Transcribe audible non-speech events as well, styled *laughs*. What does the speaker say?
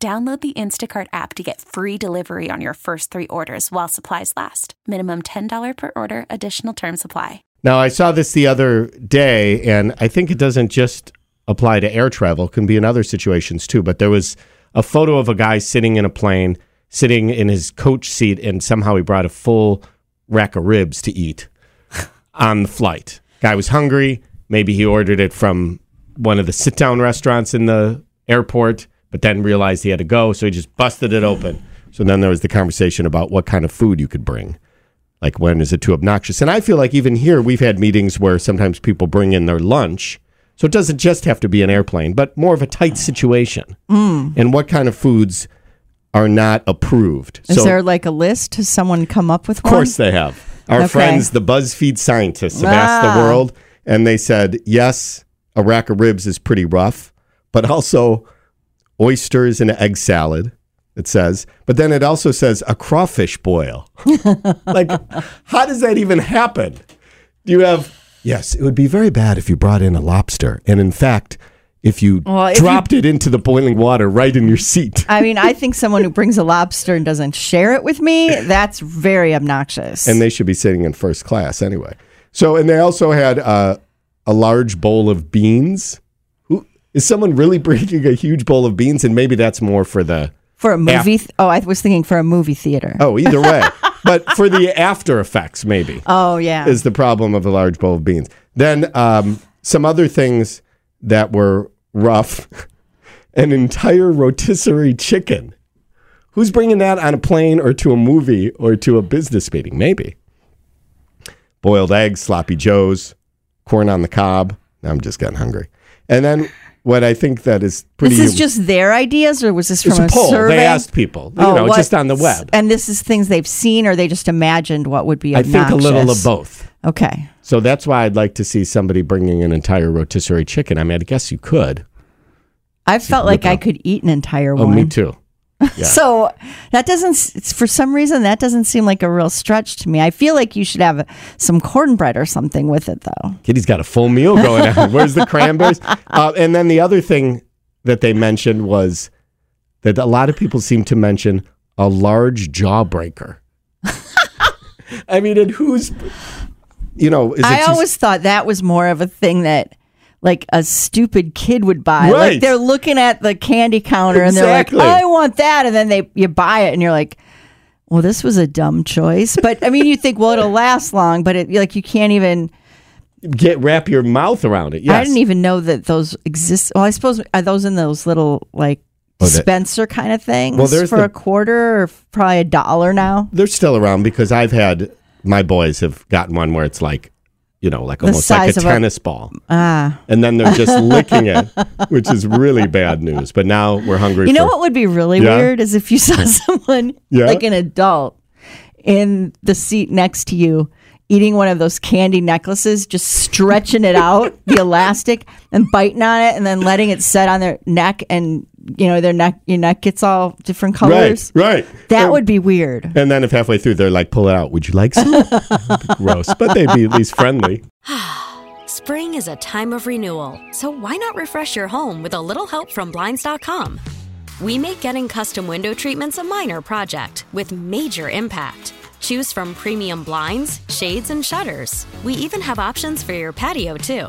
Download the Instacart app to get free delivery on your first three orders while supplies last. Minimum $10 per order, additional term supply. Now, I saw this the other day, and I think it doesn't just apply to air travel, it can be in other situations too. But there was a photo of a guy sitting in a plane, sitting in his coach seat, and somehow he brought a full rack of ribs to eat *laughs* on the flight. Guy was hungry. Maybe he ordered it from one of the sit down restaurants in the airport but then realized he had to go, so he just busted it open. So then there was the conversation about what kind of food you could bring. Like when is it too obnoxious? And I feel like even here we've had meetings where sometimes people bring in their lunch. So it doesn't just have to be an airplane, but more of a tight situation. And what kind of foods are not approved? Is so there like a list? Has someone come up with one of course they have. Our Okay. friends, the BuzzFeed scientists, have asked Ah. the world, and they said, yes, a rack of ribs is pretty rough, but also oysters and egg salad, it says. But then it also says a crawfish boil. *laughs* like, how does that even happen? Do you have. Yes, it would be very bad if you brought in a lobster. And in fact, if you Well, if you- dropped it into the boiling water right in your seat. *laughs* I mean, I think someone who brings a lobster and doesn't share it with me, that's very obnoxious. and they should be sitting in first class anyway. So, and they also had uh, a large bowl of beans. Is someone really *laughs* bringing a huge bowl of beans? And maybe that's more for the for a movie, th- oh, I was thinking for a movie theater. oh, either way. *laughs* but for the after effects, maybe Oh, yeah. is the problem of a large bowl of beans. Then um, some other things that were rough: *laughs* an entire rotisserie chicken. Who's bringing that on a plane or to a movie or to a business meeting? Maybe. Boiled eggs, sloppy joes, corn on the cob. I'm just getting hungry. And then what I think that is pretty. this is just their ideas, or was this from it's a a poll. survey? They asked people, you Oh, know, what- just on the web. And this is things they've seen, or they just imagined what would be I obnoxious. think a little of both. Okay. So that's why I'd like to see somebody bringing an entire rotisserie chicken. I mean, I guess you could. I felt like I could eat an entire Oh, one. me too. Yeah. *laughs* So that doesn't, it's, for some reason, that doesn't seem like a real stretch to me. I feel like you should have some cornbread or something with it, though. Kitty's got a full meal going on. *laughs* Where's the cranberries? Uh, and then the other thing that they mentioned was that a lot of people seem to mention a large jawbreaker. *laughs* I mean, and who's, you know, is it I always thought that was more of a thing that like a stupid kid would buy. Right. Like they're looking at the candy counter Exactly. and they're like, "I want that," and then they you buy it and you're like, "Well, this was a dumb choice." But I mean, you think, "Well, it'll last long," but it like you can't even. get wrap your mouth around it? Yes. I didn't even know that those exist. Well, I suppose are those in those little like Oh, dispenser kind of things Well, there's for the- a quarter or probably a dollar now. They're still around because I've had my boys have gotten one where it's like, you know, like The almost like a of a- tennis ball. Ah, and then they're just *laughs* licking it, which is really bad news. But now we're hungry. You know what would be really Yeah? weird is if you saw *laughs* someone Yeah? like an adult in the seat next to you eating one of those candy necklaces, just stretching it out, the *laughs* elastic, and biting on it, and then letting it set on their neck, and you know their neck, your neck gets all different colors. Right, right. That And- would be weird. And then if halfway through they're like, pull it out. Would you like some? That'd *laughs* Gross, but they'd be at least friendly. *sighs* Spring is a time of renewal, so why not refresh your home with a little help from Blinds.com? We make getting custom window treatments a minor project with major impact. Choose from premium blinds, shades, and shutters. We even have options for your patio, too.